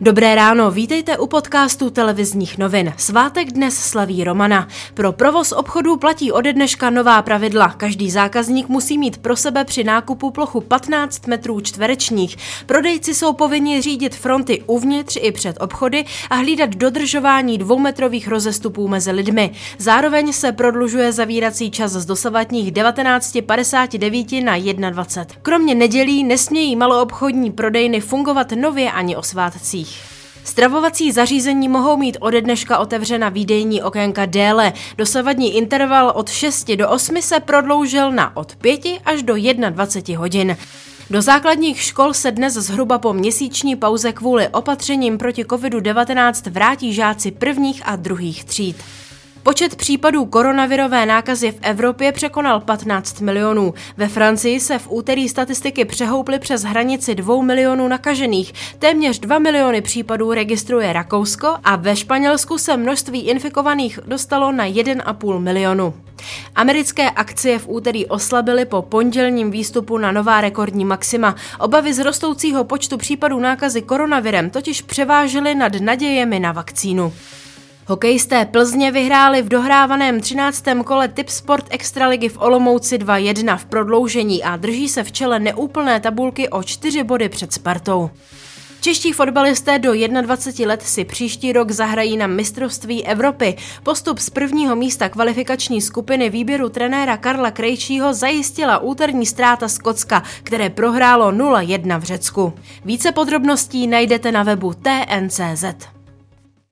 Dobré ráno, vítejte u podcastu televizních novin. Svátek dnes slaví Romana. Pro provoz obchodů platí ode dneška nová pravidla. Každý zákazník musí mít pro sebe při nákupu plochu 15 metrů čtverečních. Prodejci jsou povinni řídit fronty uvnitř i před obchody a hlídat dodržování dvoumetrových rozestupů mezi lidmi. Zároveň se prodlužuje zavírací čas z dosavadních 19.59 na 21. Kromě nedělí nesmějí maloobchodní prodejny fungovat nově ani o svátcích. Stravovací zařízení mohou mít ode dneška otevřena výdejní okénka déle. Dosavadní interval od 6 do 8 se prodloužil na od 5 až do 21 hodin. Do základních škol se dnes zhruba po měsíční pauze kvůli opatřením proti COVID-19 vrátí žáci prvních a druhých tříd. Počet případů koronavirové nákazy v Evropě překonal 15 milionů. Ve Francii se v úterý statistiky přehouply přes hranici 2 milionů nakažených. Téměř 2 miliony případů registruje Rakousko a ve Španělsku se množství infikovaných dostalo na 1,5 milionu. Americké akcie v úterý oslabily po pondělním výstupu na nová rekordní maxima. Obavy z rostoucího počtu případů nákazy koronavirem totiž převážily nad nadějemi na vakcínu. Hokejisté Plzně vyhráli v dohrávaném 13. kole Tip Sport Extraligy v Olomouci 2-1 v prodloužení a drží se v čele neúplné tabulky o 4 body před Spartou. Čeští fotbalisté do 21 let si příští rok zahrají na mistrovství Evropy. Postup z prvního místa kvalifikační skupiny výběru trenéra Karla Krejčího zajistila úterní ztráta Skotska, které prohrálo 0-1 v Řecku. Více podrobností najdete na webu TNCZ.